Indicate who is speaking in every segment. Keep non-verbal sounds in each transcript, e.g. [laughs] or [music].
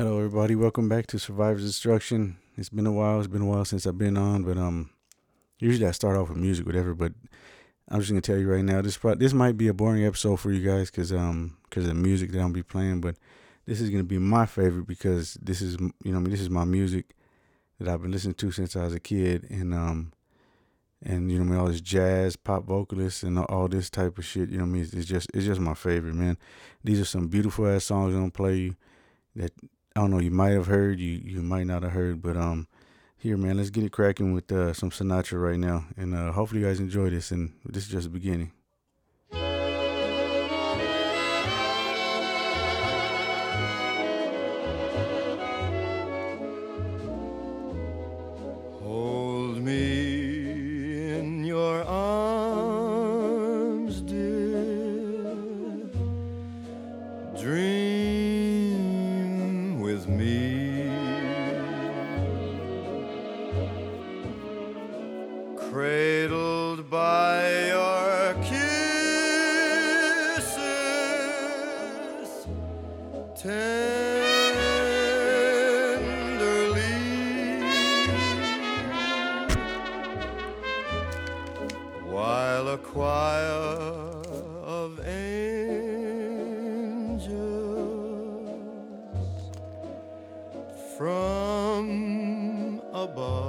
Speaker 1: Hello, everybody. Welcome back to Survivor's Destruction. It's been a while. It's been a while since I've been on, but um, usually I start off with music, whatever. But I'm just gonna tell you right now, this pro- this might be a boring episode for you guys, cause um, cause of the music that I'm gonna be playing. But this is gonna be my favorite because this is you know I mean this is my music that I've been listening to since I was a kid, and um, and you know I mean all this jazz, pop vocalists, and all this type of shit. You know I mean it's, it's just it's just my favorite, man. These are some beautiful ass songs I'm gonna play you that I don't know you might have heard, you you might not have heard, but um, here man, let's get it cracking with uh, some Sinatra right now, and uh, hopefully you guys enjoy this. And this is just the beginning.
Speaker 2: From above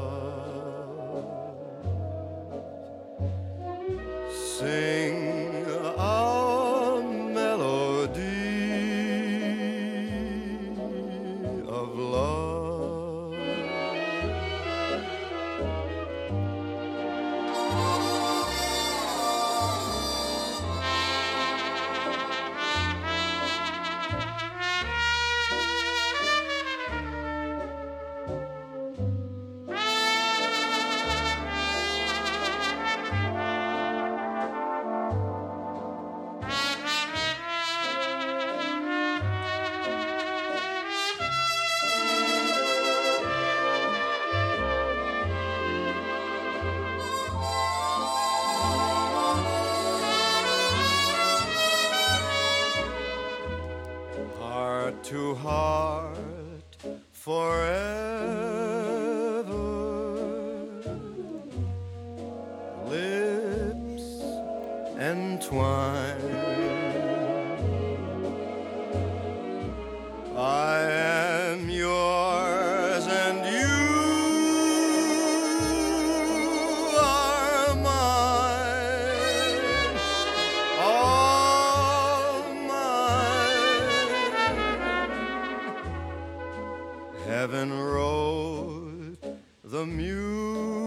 Speaker 2: Heaven wrote the music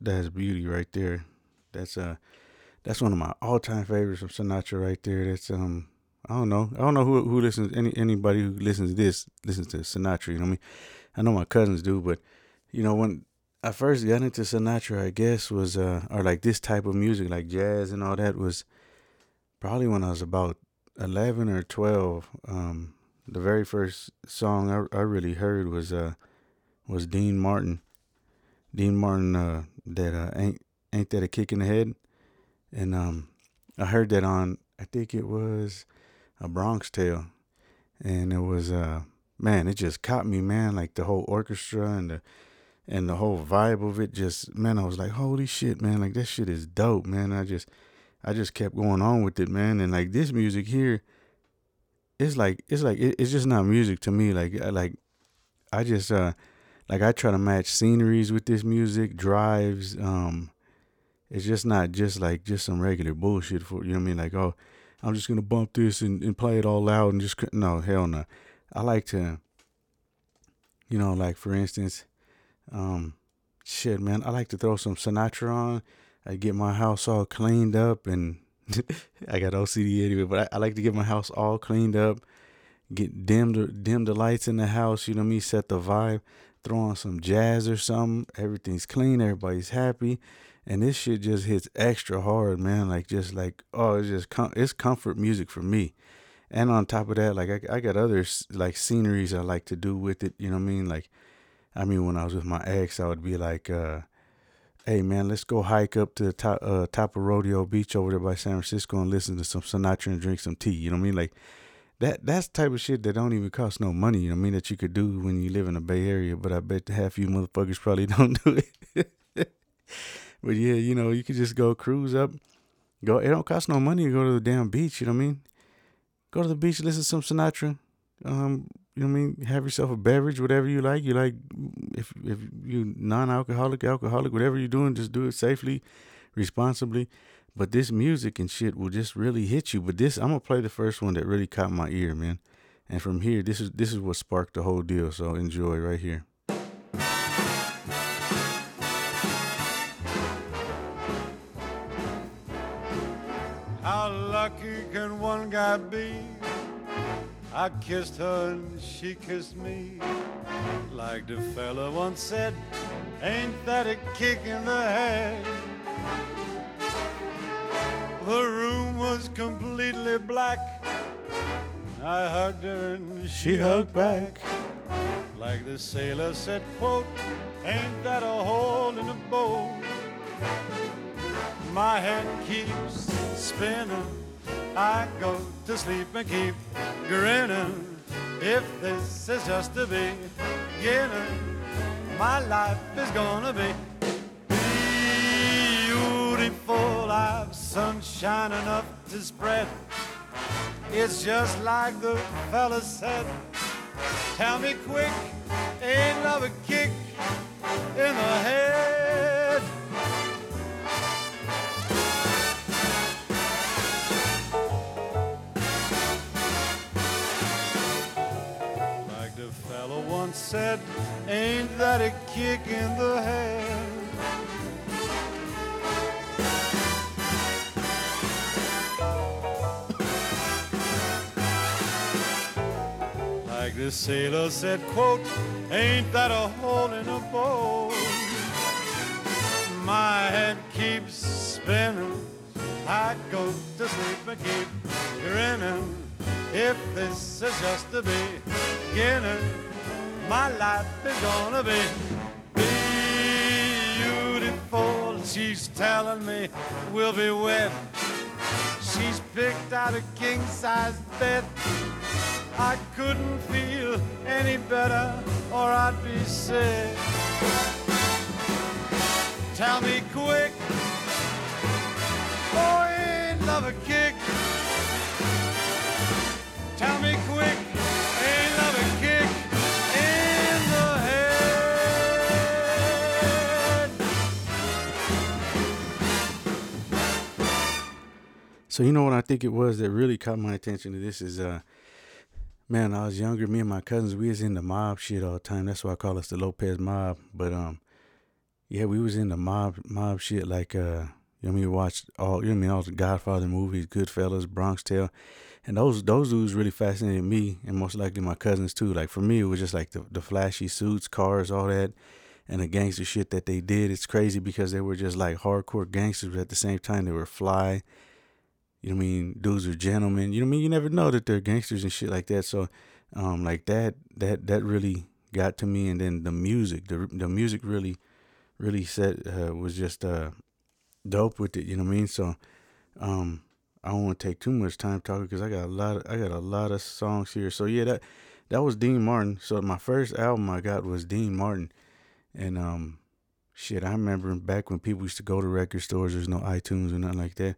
Speaker 1: That's beauty right there. That's uh that's one of my all time favorites from Sinatra right there. That's um I don't know. I don't know who who listens any anybody who listens to this listens to Sinatra, you know what I mean? I know my cousins do, but you know when I first got into Sinatra, I guess was uh or like this type of music like jazz and all that was probably when I was about 11 or 12. Um the very first song I, I really heard was uh was Dean Martin. Dean Martin uh that uh ain't ain't that a kick in the head? And um I heard that on I think it was a Bronx Tale. And it was uh man, it just caught me, man, like the whole orchestra and the and the whole vibe of it just man, I was like, holy shit, man, like that shit is dope, man. I just I just kept going on with it, man. And like this music here, it's like it's like it, it's just not music to me. Like like I just uh like I try to match sceneries with this music, drives, um it's just not just like just some regular bullshit for you know what I mean? Like, oh, I'm just gonna bump this and, and play it all loud and just no, hell no. I like to you know, like for instance, um shit man, I like to throw some Sinatra on. I get my house all cleaned up and [laughs] I got OCD anyway, but I, I, like to get my house all cleaned up, get dim the dim the lights in the house. You know me, set the vibe, throw on some jazz or something. Everything's clean, everybody's happy, and this shit just hits extra hard, man. Like just like oh, it's just com- it's comfort music for me. And on top of that, like I, I got other like sceneries I like to do with it. You know what I mean? Like, I mean, when I was with my ex, I would be like, uh, "Hey man, let's go hike up to the top uh, top of Rodeo Beach over there by San Francisco and listen to some Sinatra and drink some tea." You know what I mean? Like that that's the type of shit that don't even cost no money. You know what I mean? That you could do when you live in the Bay Area. But I bet half you motherfuckers probably [laughs] don't do it. but yeah, you know, you could just go cruise up. Go. It don't cost no money to go to the damn beach. You know what I mean? Go to the beach, listen to some Sinatra. Um, you know what I mean? Have yourself a beverage, whatever you like. You like if if you non-alcoholic, alcoholic, whatever you're doing, just do it safely, responsibly. But this music and shit will just really hit you. But this, I'm gonna play the first one that really caught my ear, man. And from here, this is this is what sparked the whole deal. So enjoy right here.
Speaker 3: How lucky can one guy be? I kissed her and she kissed me. Like the fella once said, ain't that a kick in the head? The room was completely black. I hugged her and she hugged back. Like the sailor said, quote, ain't that a hole in the boat? My head keeps spinning. I go to sleep and keep grinning. If this is just the beginning, my life is gonna be beautiful. I've sunshine enough to spread. It's just like the fella said. Tell me quick, ain't love a kick in the head? Like the fellow once said, ain't that a kick in the head? The sailor said, quote, ain't that a hole in a boat? My head keeps spinning. I go to sleep and keep grinning. If this is just the beginning, my life is gonna be beautiful. She's telling me we'll be wed. She's picked out a king size bed. I couldn't feel any better or I'd be sick. Tell me quick, oh, ain't love a kick? Tell me quick, ain't love a kick in the head?
Speaker 1: So you know what I think it was that really caught my attention to this is uh man, I was younger, me and my cousins, we was in the mob shit all the time. That's why I call us the Lopez mob. But um yeah, we was in the mob mob shit like uh you know we watched all you know I mean, all the Godfather movies, Goodfellas, Bronx Tale. And those those dudes really fascinated me and most likely my cousins too. Like for me it was just like the, the flashy suits, cars, all that and the gangster shit that they did. It's crazy because they were just like hardcore gangsters, but at the same time they were fly you know what I mean? Dudes are gentlemen. You know what I mean? You never know that they're gangsters and shit like that. So, um, like that, that, that really got to me. And then the music, the the music really, really set uh, was just uh, dope with it. You know what I mean? So, um, I don't want to take too much time talking because I got a lot. Of, I got a lot of songs here. So yeah, that that was Dean Martin. So my first album I got was Dean Martin, and um, shit, I remember back when people used to go to record stores. There's no iTunes or nothing like that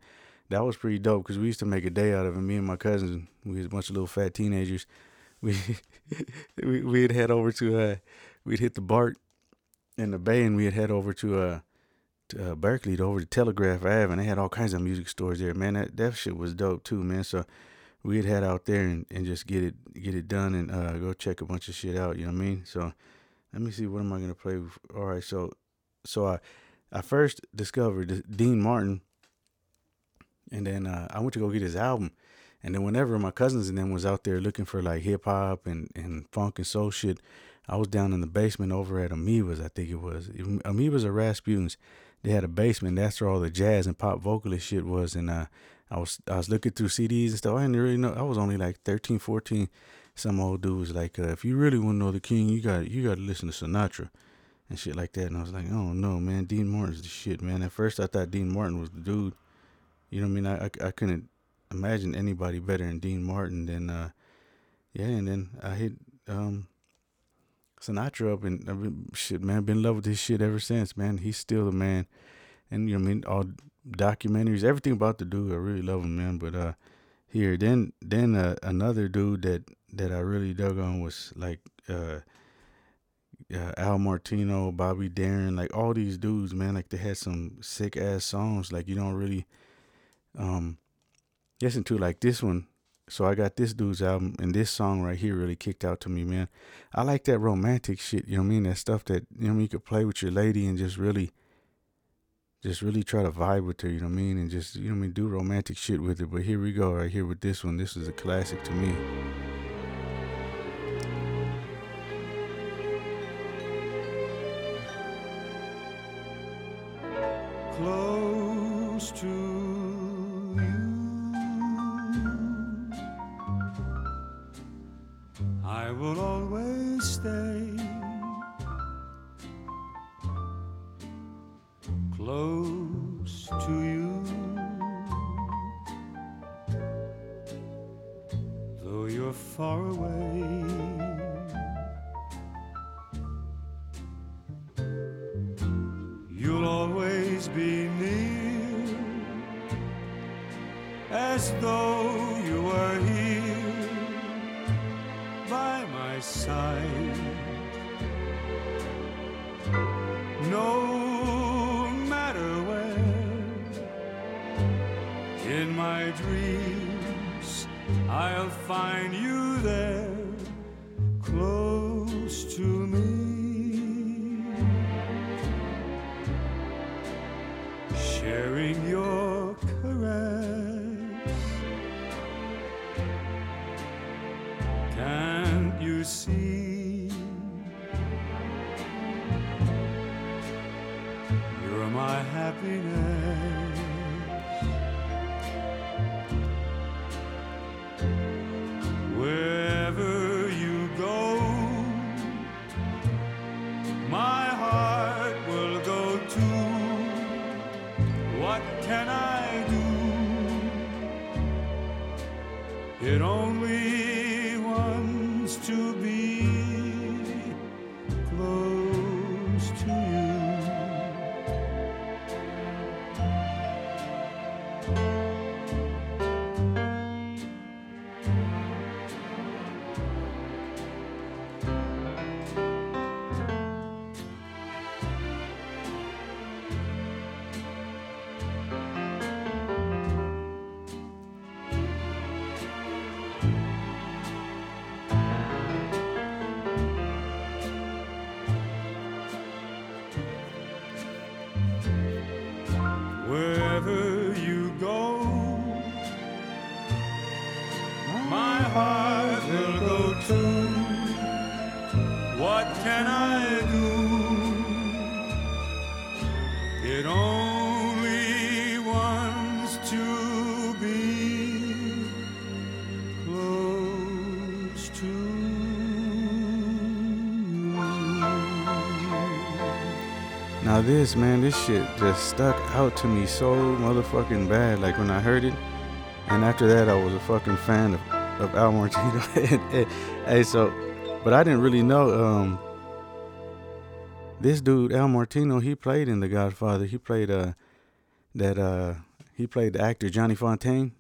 Speaker 1: that was pretty dope because we used to make a day out of it. Me and my cousins, we was a bunch of little fat teenagers. [laughs] We we we'd head over to uh we'd hit the BART in the Bay and we'd head over to uh to uh, Berkeley to over to Telegraph Ave and they had all kinds of music stores there. Man, that that shit was dope too, man. So we'd head out there and, and just get it get it done and uh go check a bunch of shit out. You know what I mean? So let me see what am I gonna play. All right, so so I I first discovered Dean Martin And then uh, I went to go get his album. And then whenever my cousins and them was out there looking for like hip hop and, and funk and soul shit, I was down in the basement over at Amoebas, I think it was. Amoebas or Rasputin's. They had a basement. That's where all the jazz and pop vocalist shit was. And uh, I was I was looking through CDs and stuff. I didn't really know. I was only like 13, 14. Some old dude was like, uh, if you really want to know the king, you got you got to listen to Sinatra and shit like that. And I was like, oh no, man, Dean Martin's the shit, man. At first, I thought Dean Martin was the dude. You know what I mean? I, I, I couldn't imagine anybody better than Dean Martin. Then, uh, yeah, and then I hit um, Sinatra up, and I've been, shit, man, been in love with this shit ever since, man. He's still the man. And, you know what I mean? All documentaries, everything about the dude, I really love him, man. But, uh, here, then, then, uh, another dude that, that I really dug on was like, uh, uh, Al Martino, Bobby Darin, like all these dudes, man, like they had some sick ass songs. Like you don't really um listen to like this one. So I got this dude's album and this song right here really kicked out to me, man. I like that romantic shit, you know what I mean? That stuff that you know I mean? you could play with your lady and just really just really try to vibe with her, you know what I mean? And just you know what I mean, do romantic shit with it. But here we go, right here with this one. This is a classic to me.
Speaker 4: As though you were here by my side. No matter where in my dreams I'll find you there close
Speaker 1: this man, this shit just stuck out to me so motherfucking bad. Like when I heard it, and after that, I was a fucking fan of, of Al Martino. [laughs] Hey, so, but I didn't really know um this dude Al Martino. He played in The Godfather. He played uh that uh he played the actor Johnny Fontane.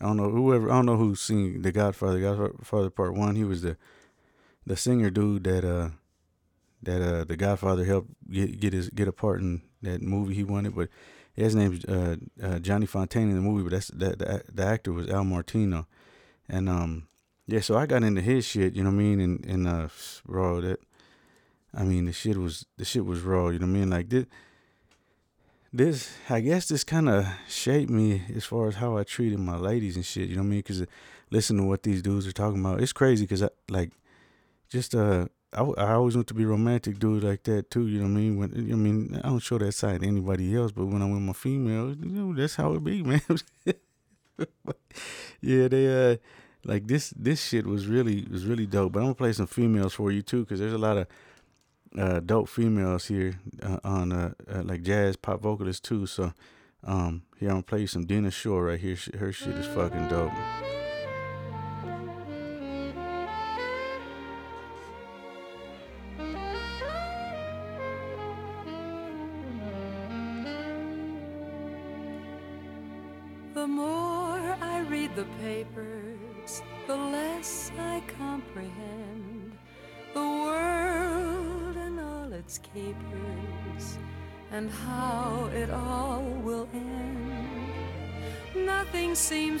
Speaker 1: I don't know whoever. I don't know who's seen The Godfather. Godfather Part One. He was the the singer dude that uh that uh the Godfather helped get get his get a part in that movie he wanted, but his name's uh, uh Johnny Fontane in the movie, but that's that the, the actor was Al Martino, and um yeah, so I got into his shit, you know what I mean, and and uh bro that I mean the shit was the shit was raw, you know what I mean, like this this I guess this kind of shaped me as far as how I treated my ladies and shit. You know what I mean? Because listen to what these dudes are talking about. It's crazy because I like just uh I, I always want to be romantic dude like that too. You know what I mean? When I mean I don't show that side to anybody else, but when I'm with my females, you know that's how it be, [laughs] man. yeah, they uh like this this shit was really was really dope. But I'm gonna play some females for you too, because there's a lot of uh, dope females here uh, on uh, uh, like jazz pop vocalists too. So um, here I'm gonna play you some Dinah Shore right here. Her shit is fucking dope.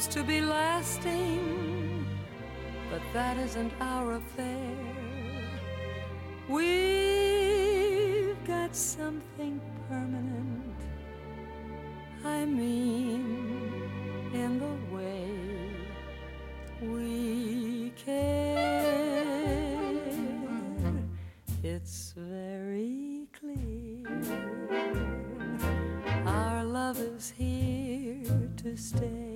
Speaker 5: Seems to be lasting, but that isn't our affair. We've got something permanent. I mean, in the way we care. It's very clear our love is here to stay.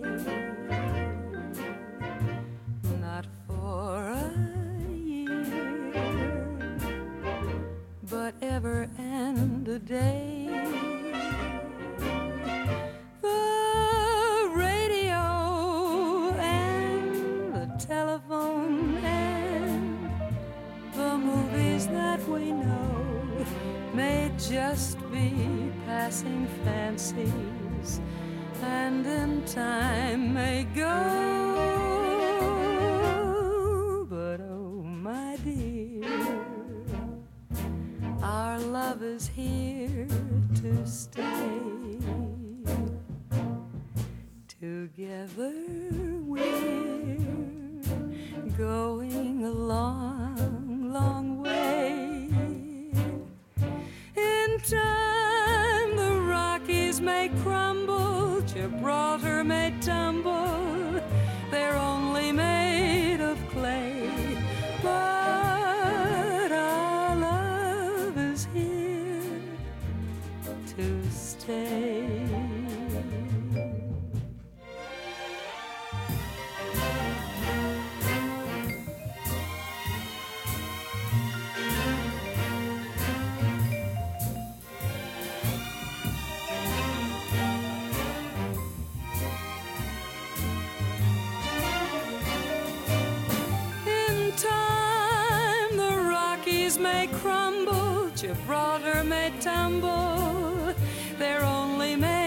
Speaker 5: May crumble, Gibraltar may tumble. They're only made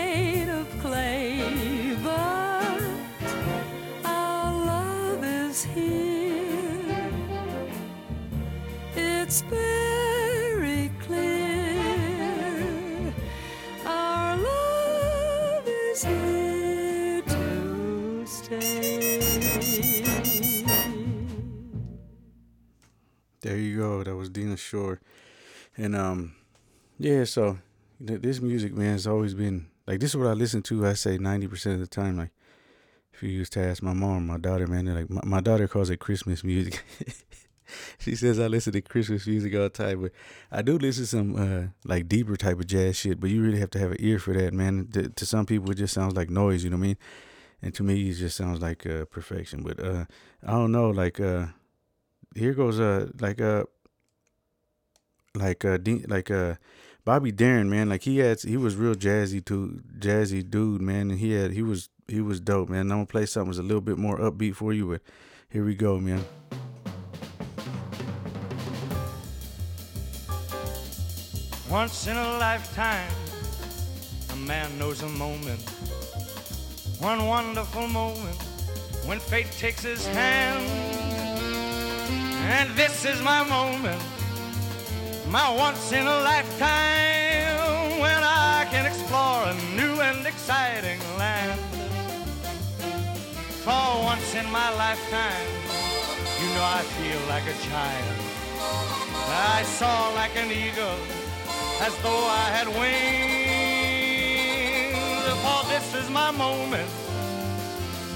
Speaker 1: There you go. That was Dinah Shore, and um, yeah. So th- this music, man, has always been like this is what I listen to. I say ninety percent of the time. Like if you used to ask my mom, my daughter, man, they're like my, my daughter calls it Christmas music. [laughs] she says I listen to Christmas music all the time, but I do listen to some uh like deeper type of jazz shit. But you really have to have an ear for that, man. To, to some people, it just sounds like noise. You know what I mean? And to me, it just sounds like uh, perfection. But uh, I don't know, like uh here goes a like a like a like a Bobby Darin man like he had he was real jazzy too jazzy dude man and he had he was he was dope man I'm gonna play something that's a little bit more upbeat for you but here we go man
Speaker 6: Once in a lifetime, a man knows a moment. One wonderful moment when fate takes his hand. And this is my moment, my once in a lifetime when I can explore a new and exciting land. For once in my lifetime, you know I feel like a child. I soar like an eagle as though I had wings. for this is my moment.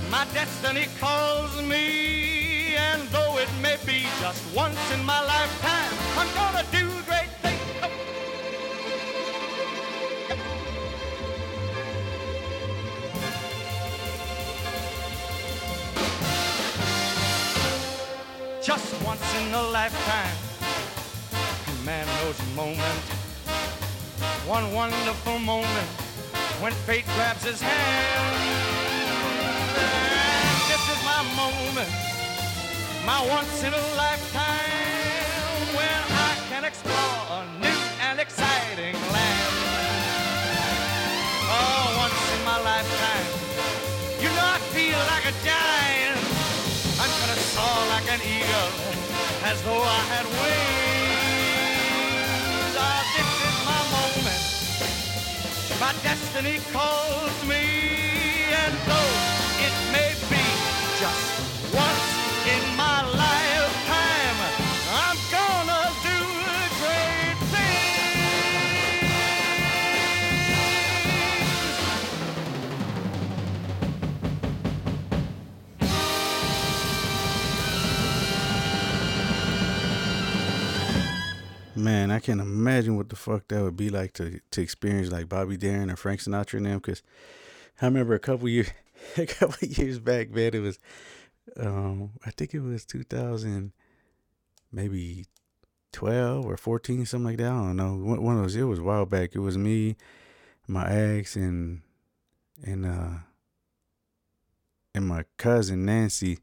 Speaker 6: My destiny calls me, and though it may be just once in my lifetime, I'm gonna do great things. Just once in a lifetime, a man knows a moment, one wonderful moment when fate grabs his hand. And this is my moment, my once in a lifetime when I can explore a new and exciting land. Oh, once in my lifetime, you know I feel like a giant. I'm gonna soar like an eagle, as though I had wings. Ah, this is my moment. My destiny calls me,
Speaker 1: Can't imagine what the fuck that would be like to to experience like Bobby Darin or Frank Sinatra and them. Because I remember a couple years, [laughs] a couple years back, man, it was, um, I think it was two thousand, maybe twelve or fourteen, something like that. I don't know. One, one of those. It was a while back. It was me, my ex, and and uh, and my cousin Nancy,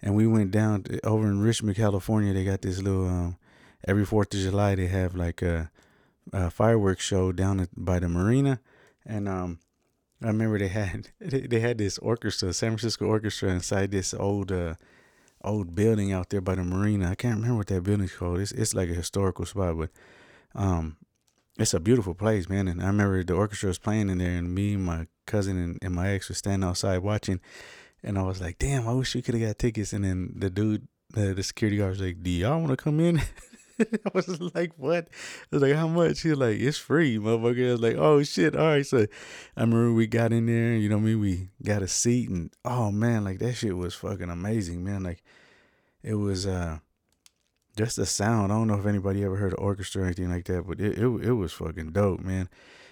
Speaker 1: and we went down to, over in Richmond, California. They got this little um every Fourth of July they have like a, a fireworks show down at, by the marina, and um, I remember they had [laughs] they, had this orchestra, San Francisco orchestra, inside this old uh old building out there by the marina. I can't remember what that building's called. It's it's like a historical spot, but um, it's a beautiful place, man. And I remember the orchestra was playing in there, and me, and my cousin, and, and my ex were standing outside watching. And I was like, "Damn, I wish we could have got tickets." And then the dude, the, the security guard was like, "Do y'all want to come in?" [laughs] [laughs] I was like, "What?" I was like, "How much?" He was like, "It's free, motherfucker." I was like, "Oh shit!" All right, so I remember we got in there. You know what I mean? We got a seat, and oh man, like that shit was fucking amazing, man. Like it was uh just the sound. I don't know if anybody ever heard of orchestra or anything like that, but it it, it was fucking dope, man.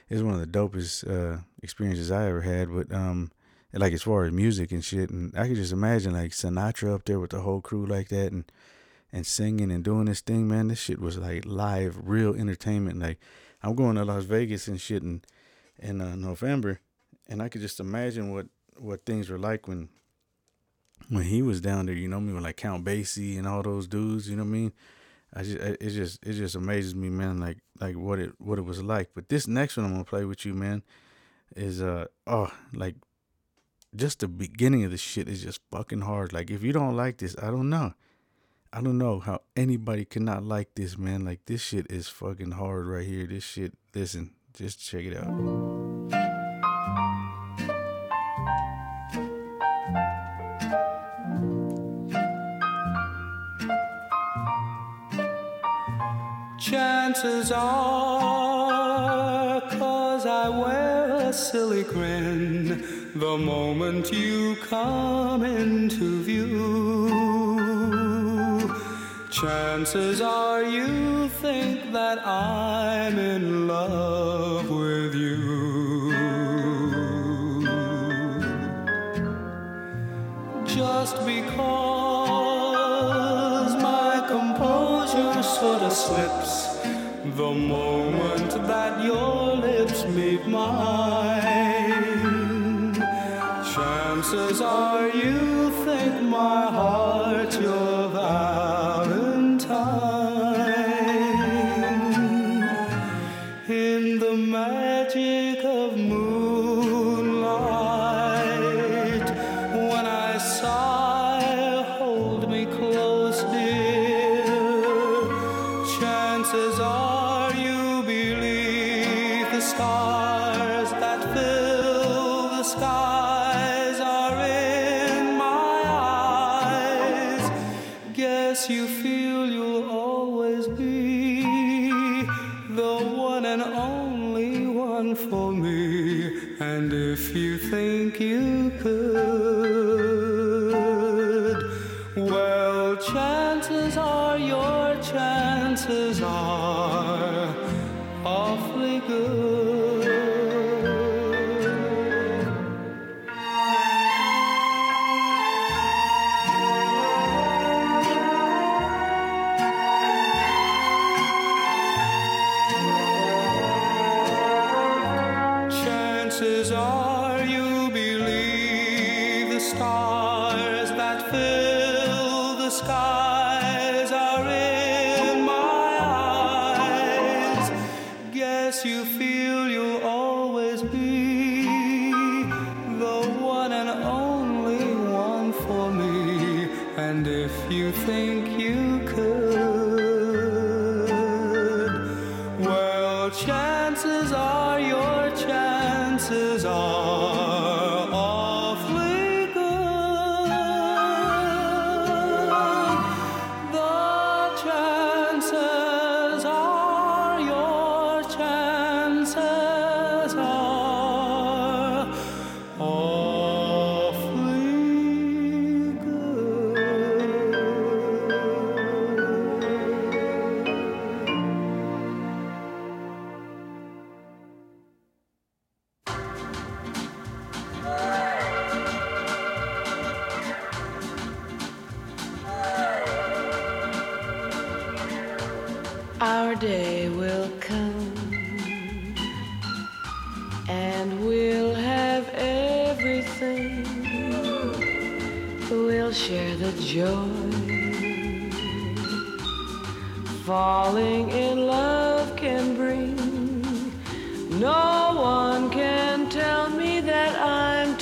Speaker 1: It's one of the dopest uh, experiences I ever had. But um, like as far as music and shit, and I could just imagine like Sinatra up there with the whole crew like that, and and singing and doing this thing, man. This shit was like live, real entertainment. Like I'm going to Las Vegas and shit in in uh, November, and I could just imagine what what things were like when when he was down there. You know I mean, with like Count Basie and all those dudes. You know what I mean. I just it just it just amazes me, man. Like like what it what it was like. But this next one I'm gonna play with you, man, is uh oh like just the beginning of the shit is just fucking hard. Like if you don't like this, I don't know. I don't know how anybody cannot like this, man. Like this shit is fucking hard right here. This shit, listen, just check it out.
Speaker 4: Chances are, cause I wear a silly grin the moment you come into view. Chances are you think that I'm in love with you. Just because my composure sort of slips the moment that your lips meet mine. Chances are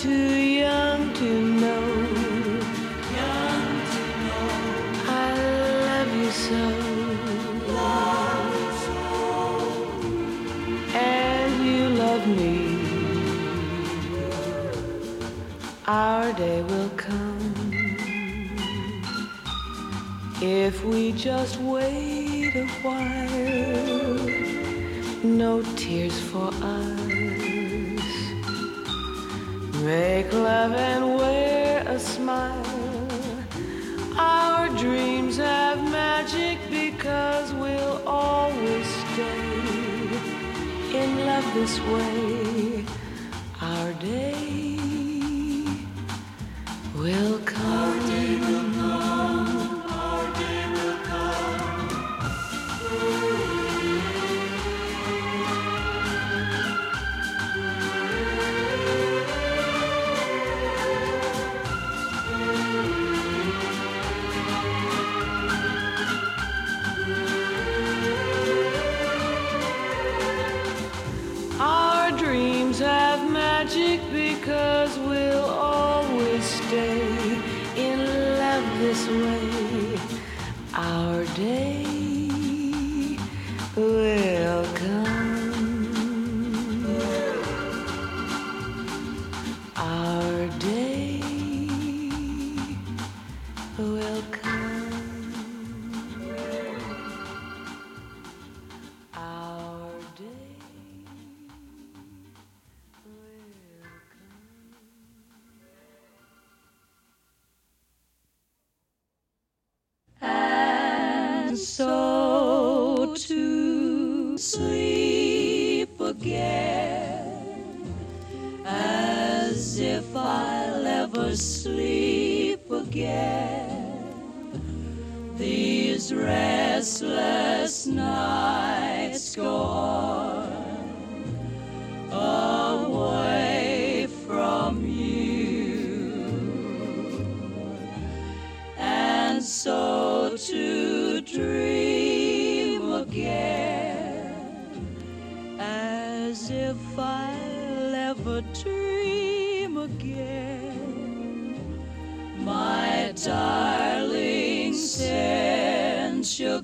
Speaker 7: too young to know. Young to know. I love you so. and you love me. Our day will come if we just wait a while. No tears for us. Make love and wear a smile. Our dreams have magic because we'll always stay in love this way. Our day I'll sleep again. These restless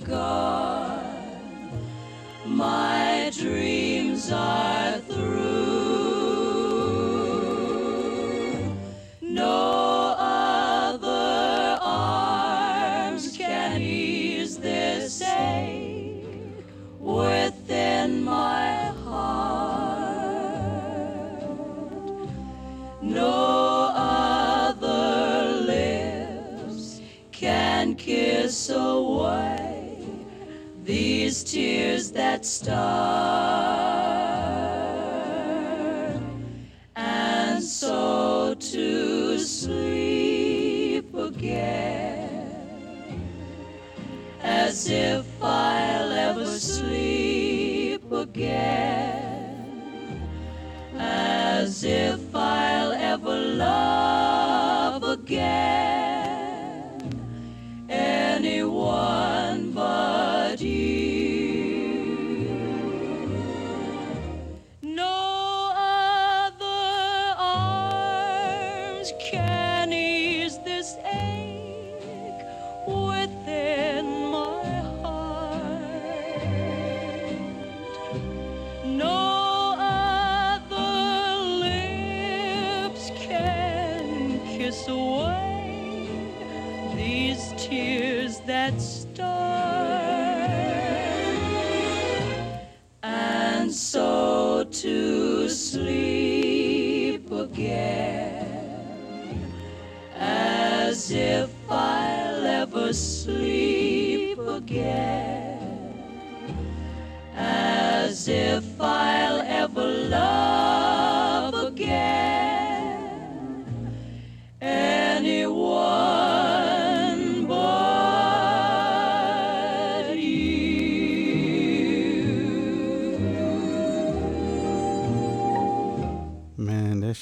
Speaker 7: since. My dreams are through. No other arms can ease this ache within my heart. No other lips can kiss away tears that start, and so to sleep again, as if I'll ever sleep again, as if I'll ever love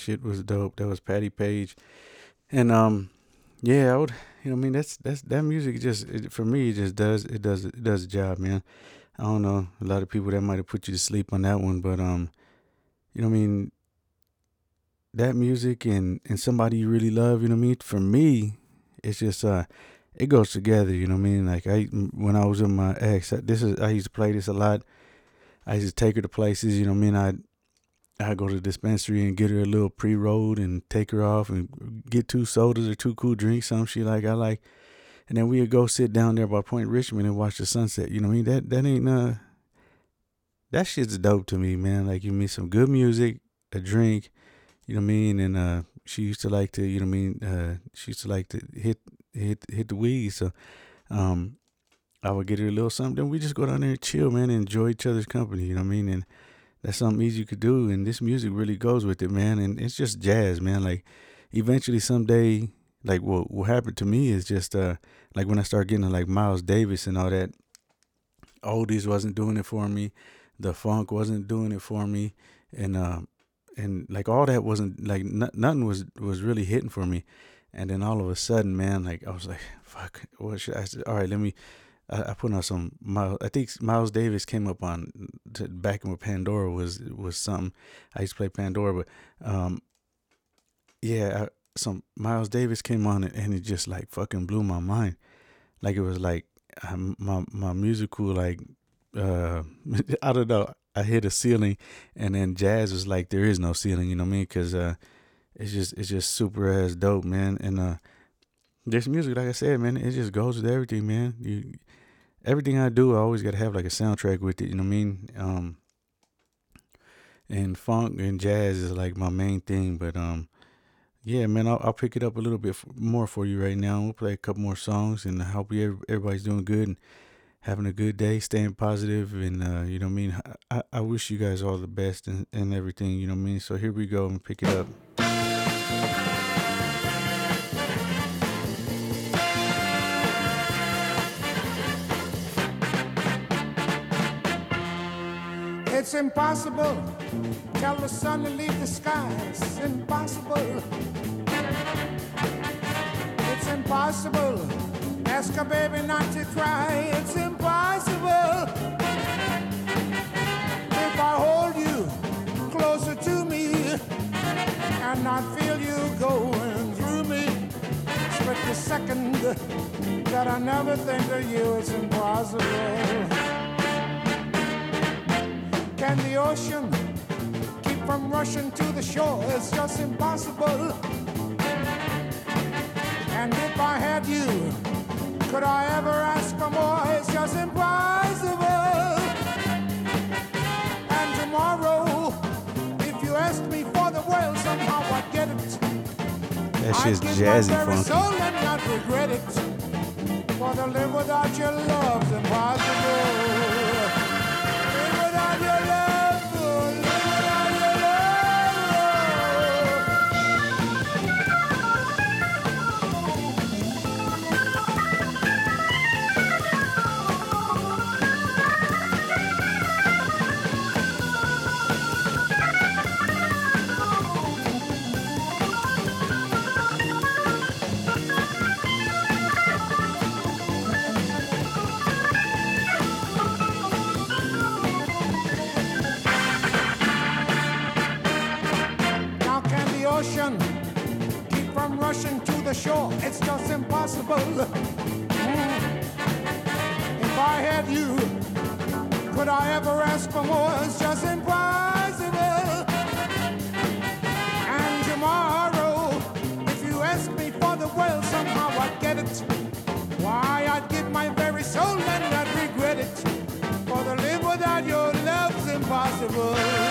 Speaker 1: shit was dope. That was Patti Page, and um, yeah, I would, you know, I mean, that's that's that music just it, for me it just does it does it does the job, man. I don't know a lot of people that might have put you to sleep on that one, but um, you know, I mean, that music and and somebody you really love, you know, what I mean, for me, it's just uh, it goes together, you know, what I mean. Like I when I was with my ex, this is I used to play this a lot. I used to take her to places, you know, what I mean, I. Go to the dispensary and get her a little pre rolled and take her off and get two sodas or two cool drinks, something she like, I like. And then we'd go sit down there by Point Richmond and watch the sunset. You know what I mean? That that ain't uh that shit's dope to me, man. Like you mean some good music, a drink, you know what I mean? And uh she used to like to, you know what I mean, uh she used to like to hit hit hit the weed. So um I would get her a little something, then we just go down there and chill, man, and enjoy each other's company, you know what I mean? And that's something easy you could do and this music really goes with it man and it's just jazz man like eventually someday like what what happened to me is just uh like when i started getting like miles davis and all that oldies wasn't doing it for me the funk wasn't doing it for me and uh and like all that wasn't like n- nothing was was really hitting for me and then all of a sudden man like i was like fuck what should i say all right let me I, I put on some Miles. I think Miles Davis came up on to, back when Pandora was was something. I used to play Pandora, but um, yeah, I, some Miles Davis came on and it just like fucking blew my mind. Like it was like um, my my musical like uh [laughs] I don't know. I hit a ceiling, and then jazz was like there is no ceiling. You know what I mean? Because uh, it's just it's just super ass dope, man. And uh, this music, like I said, man, it just goes with everything, man. You everything I do, I always got to have like a soundtrack with it. You know what I mean? Um, and funk and jazz is like my main thing. But um, yeah, man, I'll, I'll pick it up a little bit more for you right now. We'll play a couple more songs, and I hope you everybody's doing good and having a good day, staying positive, and uh, you know what I mean. I, I wish you guys all the best and, and everything. You know what I mean. So here we go and pick it up.
Speaker 8: It's impossible. Tell the sun to leave the sky. It's impossible. It's impossible. Ask a baby not to cry. It's impossible. If I hold you closer to me and not feel you going through me, split the second that I never think of you, it's impossible. Can the ocean keep from rushing to the shore? It's just impossible. And if I had you, could I ever ask for more? It's just impossible. And tomorrow, if you ask me for the world, somehow I'd get it.
Speaker 1: That shit's jazzy funky.
Speaker 8: soul and not regret it. For to live without your love's impossible. [laughs] If I had you, could I ever ask for more? It's just impossible. And tomorrow, if you ask me for the world, somehow I'd get it. Why, I'd give my very soul and not regret it. For to live without your love's impossible.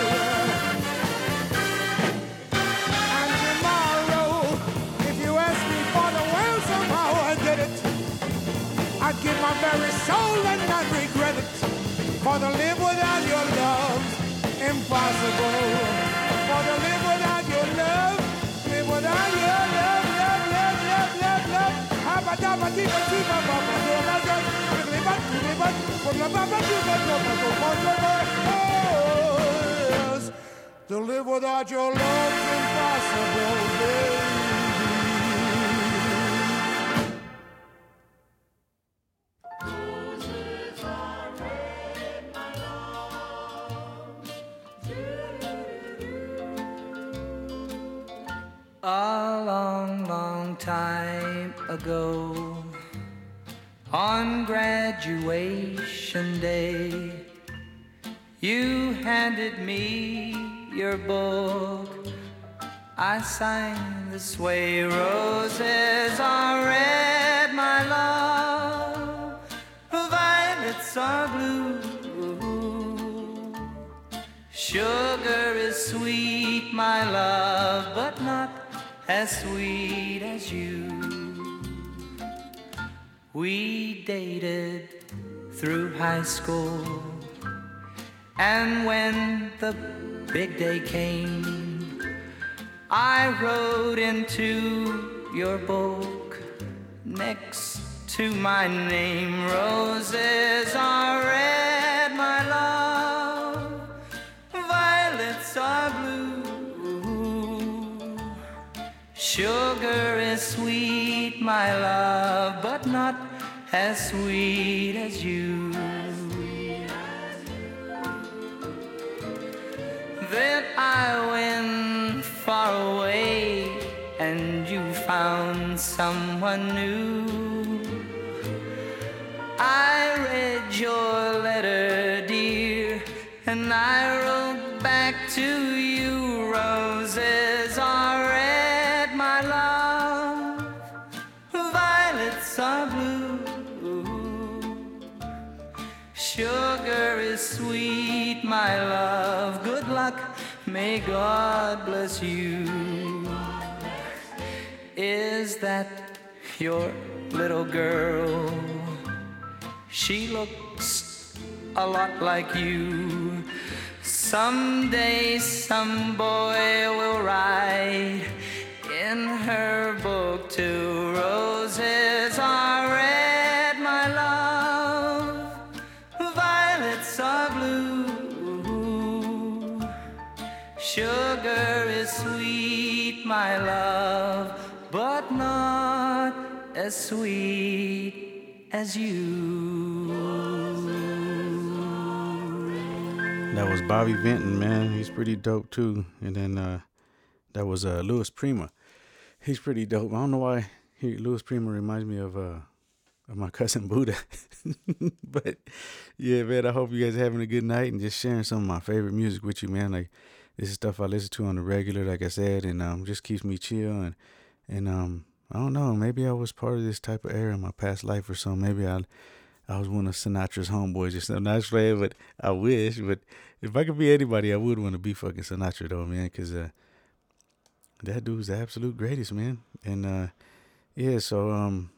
Speaker 8: To live without your love's impossible, baby.
Speaker 7: I signed this way, roses are red, my love, violets are blue. Sugar is sweet, my love, but not as sweet as you. We dated through high school, and when the big day came, I wrote into your book next to my name. Roses are red, my love, violets are blue. Sugar is sweet, my love, but not as sweet as you. Then I went far away and you found someone new. I read your letter, dear, and I wrote back to you. Roses are red, my love, violets are blue. Sugar is sweet, my love. May God bless you. Is that your little girl? She looks a lot like you. Someday some boy will write in her book two as sweet as you.
Speaker 1: That was Bobby Vinton, man. He's pretty dope too. And then uh, that was uh, Louis Prima. He's pretty dope. I don't know why he, Louis Prima reminds me of uh, of my [laughs] cousin Buddha. [laughs] but yeah, man, I hope you guys are having a good night and just sharing some of my favorite music with you, man. Like this is stuff I listen to on the regular, like I said, and um, just keeps me chill and and um, I don't know, maybe I was part of this type of era in my past life or something. Maybe I I was one of Sinatra's homeboys or something. Not playing, but I wish. But if I could be anybody, I would want to be fucking Sinatra though, man, because uh, that dude's the absolute greatest, man. And uh, yeah, so um,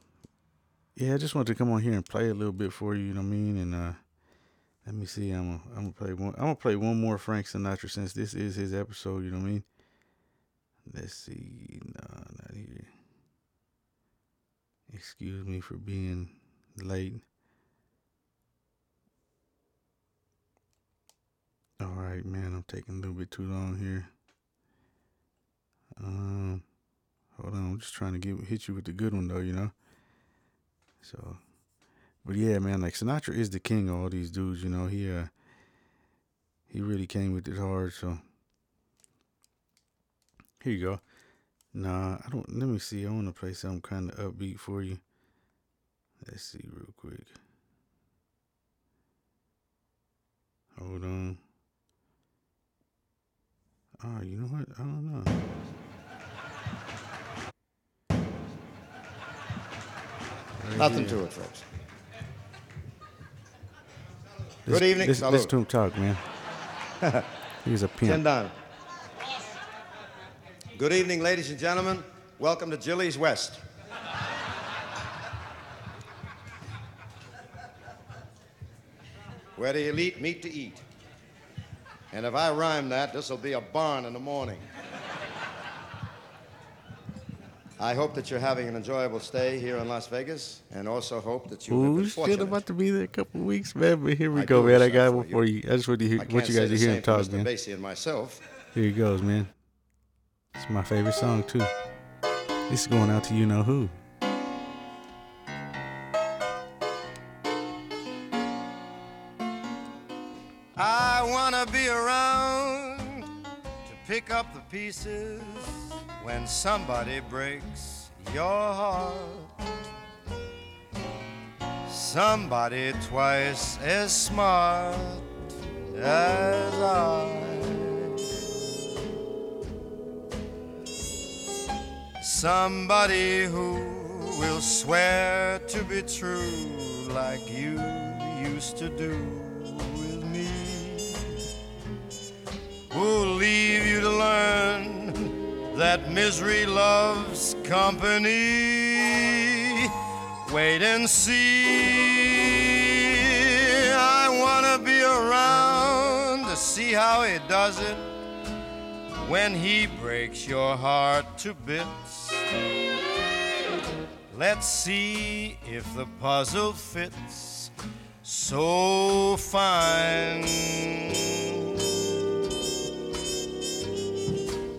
Speaker 1: yeah, I just wanted to come on here and play a little bit for you. You know what I mean? And uh, let me see. I'm gonna I'm play one. I'm gonna play one more Frank Sinatra since this is his episode. You know what I mean? Let's see. No, not here. Excuse me for being late. All right, man. I'm taking a little bit too long here. Um, hold on. I'm just trying to get hit you with the good one though. You know. So, but yeah, man. Like Sinatra is the king of all these dudes. You know. He uh. He really came with it hard. So. Here you go. Nah, I don't. Let me see. I want to play something kind of upbeat for you. Let's see real quick. Hold on. Oh, you know what? I don't know. Right
Speaker 2: Nothing
Speaker 1: here.
Speaker 2: to it, folks. Good evening.
Speaker 1: Let's, let's to him talk, man. [laughs] He's a pimp.
Speaker 2: Ten down. Good evening, ladies and gentlemen. Welcome to Jilly's West. Where the elite meet to eat. And if I rhyme that, this will be a barn in the morning. I hope that you're having an enjoyable stay here in Las Vegas, and also hope that you
Speaker 1: Ooh, still about to be there a couple of weeks, man. But here we
Speaker 2: I
Speaker 1: go, man. I got one
Speaker 2: for you.
Speaker 1: you. I just want to hear what you guys are hearing talk, man.
Speaker 2: Basie and myself.
Speaker 1: Here he goes, man. It's my favorite song too. This is going out to you know who.
Speaker 2: I wanna be around to pick up the pieces when somebody breaks your heart. Somebody twice as smart as I. Somebody who will swear to be true like you used to do with me. Who'll leave you to learn that misery loves company. Wait and see. I wanna be around to see how he does it when he breaks your heart to bits. Let's see if the puzzle fits so fine.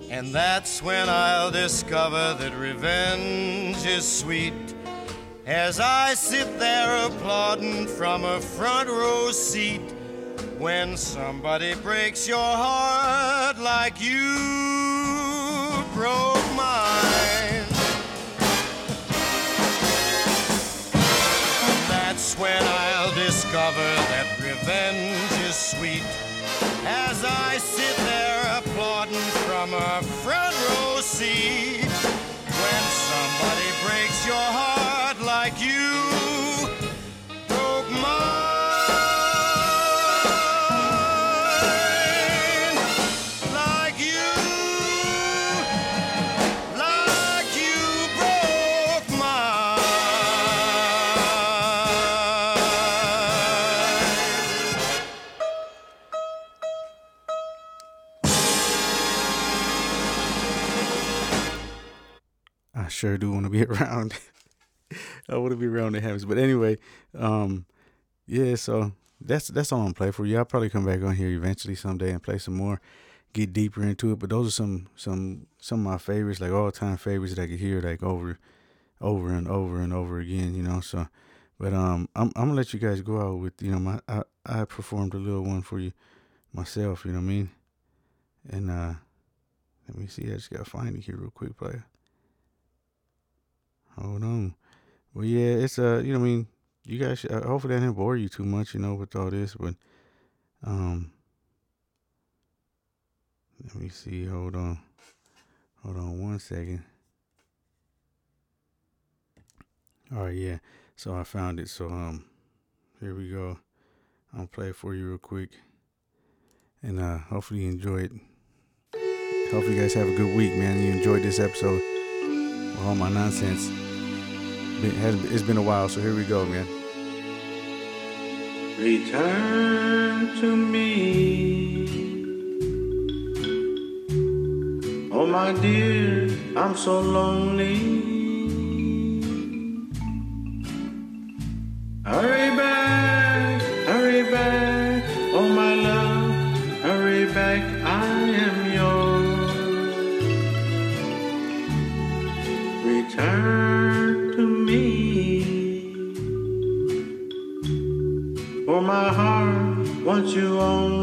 Speaker 2: And that's when I'll discover that revenge is sweet. As I sit there applauding from a front row seat when somebody breaks your heart like you broke mine. That's when I'll discover that revenge is sweet. As I sit there applauding from a front row seat, when somebody breaks your heart
Speaker 1: sure do want to be [laughs] around. I want to be around the happens. But anyway, um, yeah. So that's that's all I'm playing for you. I'll probably come back on here eventually someday and play some more, get deeper into it. But those are some some some of my favorites, like all time favorites that I could hear like over, over and over and over again. You know. So, but um, I'm I'm gonna let you guys go out with you know my I I performed a little one for you myself. You know what I mean? And uh, let me see. I just gotta find it here real quick, player. Hold on. Well, yeah, it's uh, you know, I mean, you guys. Should, uh, hopefully, I didn't bore you too much, you know, with all this. But um, let me see. Hold on. Hold on one second. All right, yeah. So I found it. So um, here we go. I'll play it for you real quick, and uh, hopefully you enjoy it. Hopefully you guys have a good week, man. You enjoyed this episode with all my nonsense. Been, has, it's been a while, so here we go, man.
Speaker 9: Return to me. Oh, my dear, I'm so lonely. Hurry you only.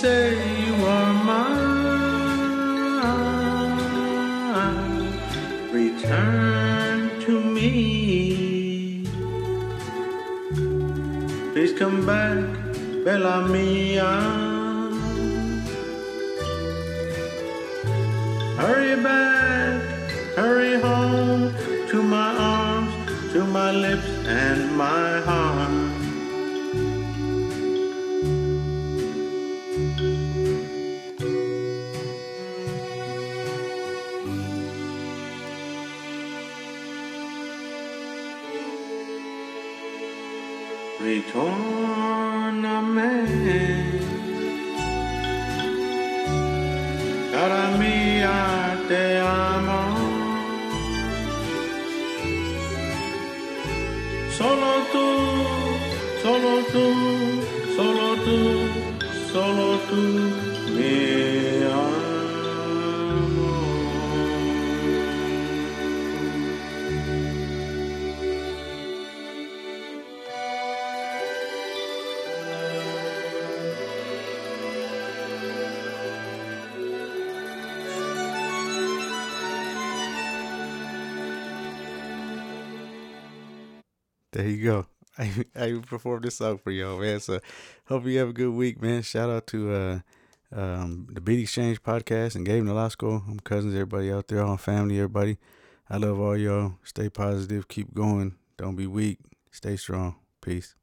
Speaker 9: Say you are mine. Return to me. Please come back, Bella Mia. Hurry back, hurry home to my arms, to my lips [laughs]
Speaker 1: I performed this song for y'all, man. So hope you have a good week, man. Shout out to uh um the Beat Exchange podcast and Gabe Nolasco. I'm cousins, everybody out there, all family, everybody. I love all y'all. Stay positive, keep going. Don't be weak. Stay strong. Peace.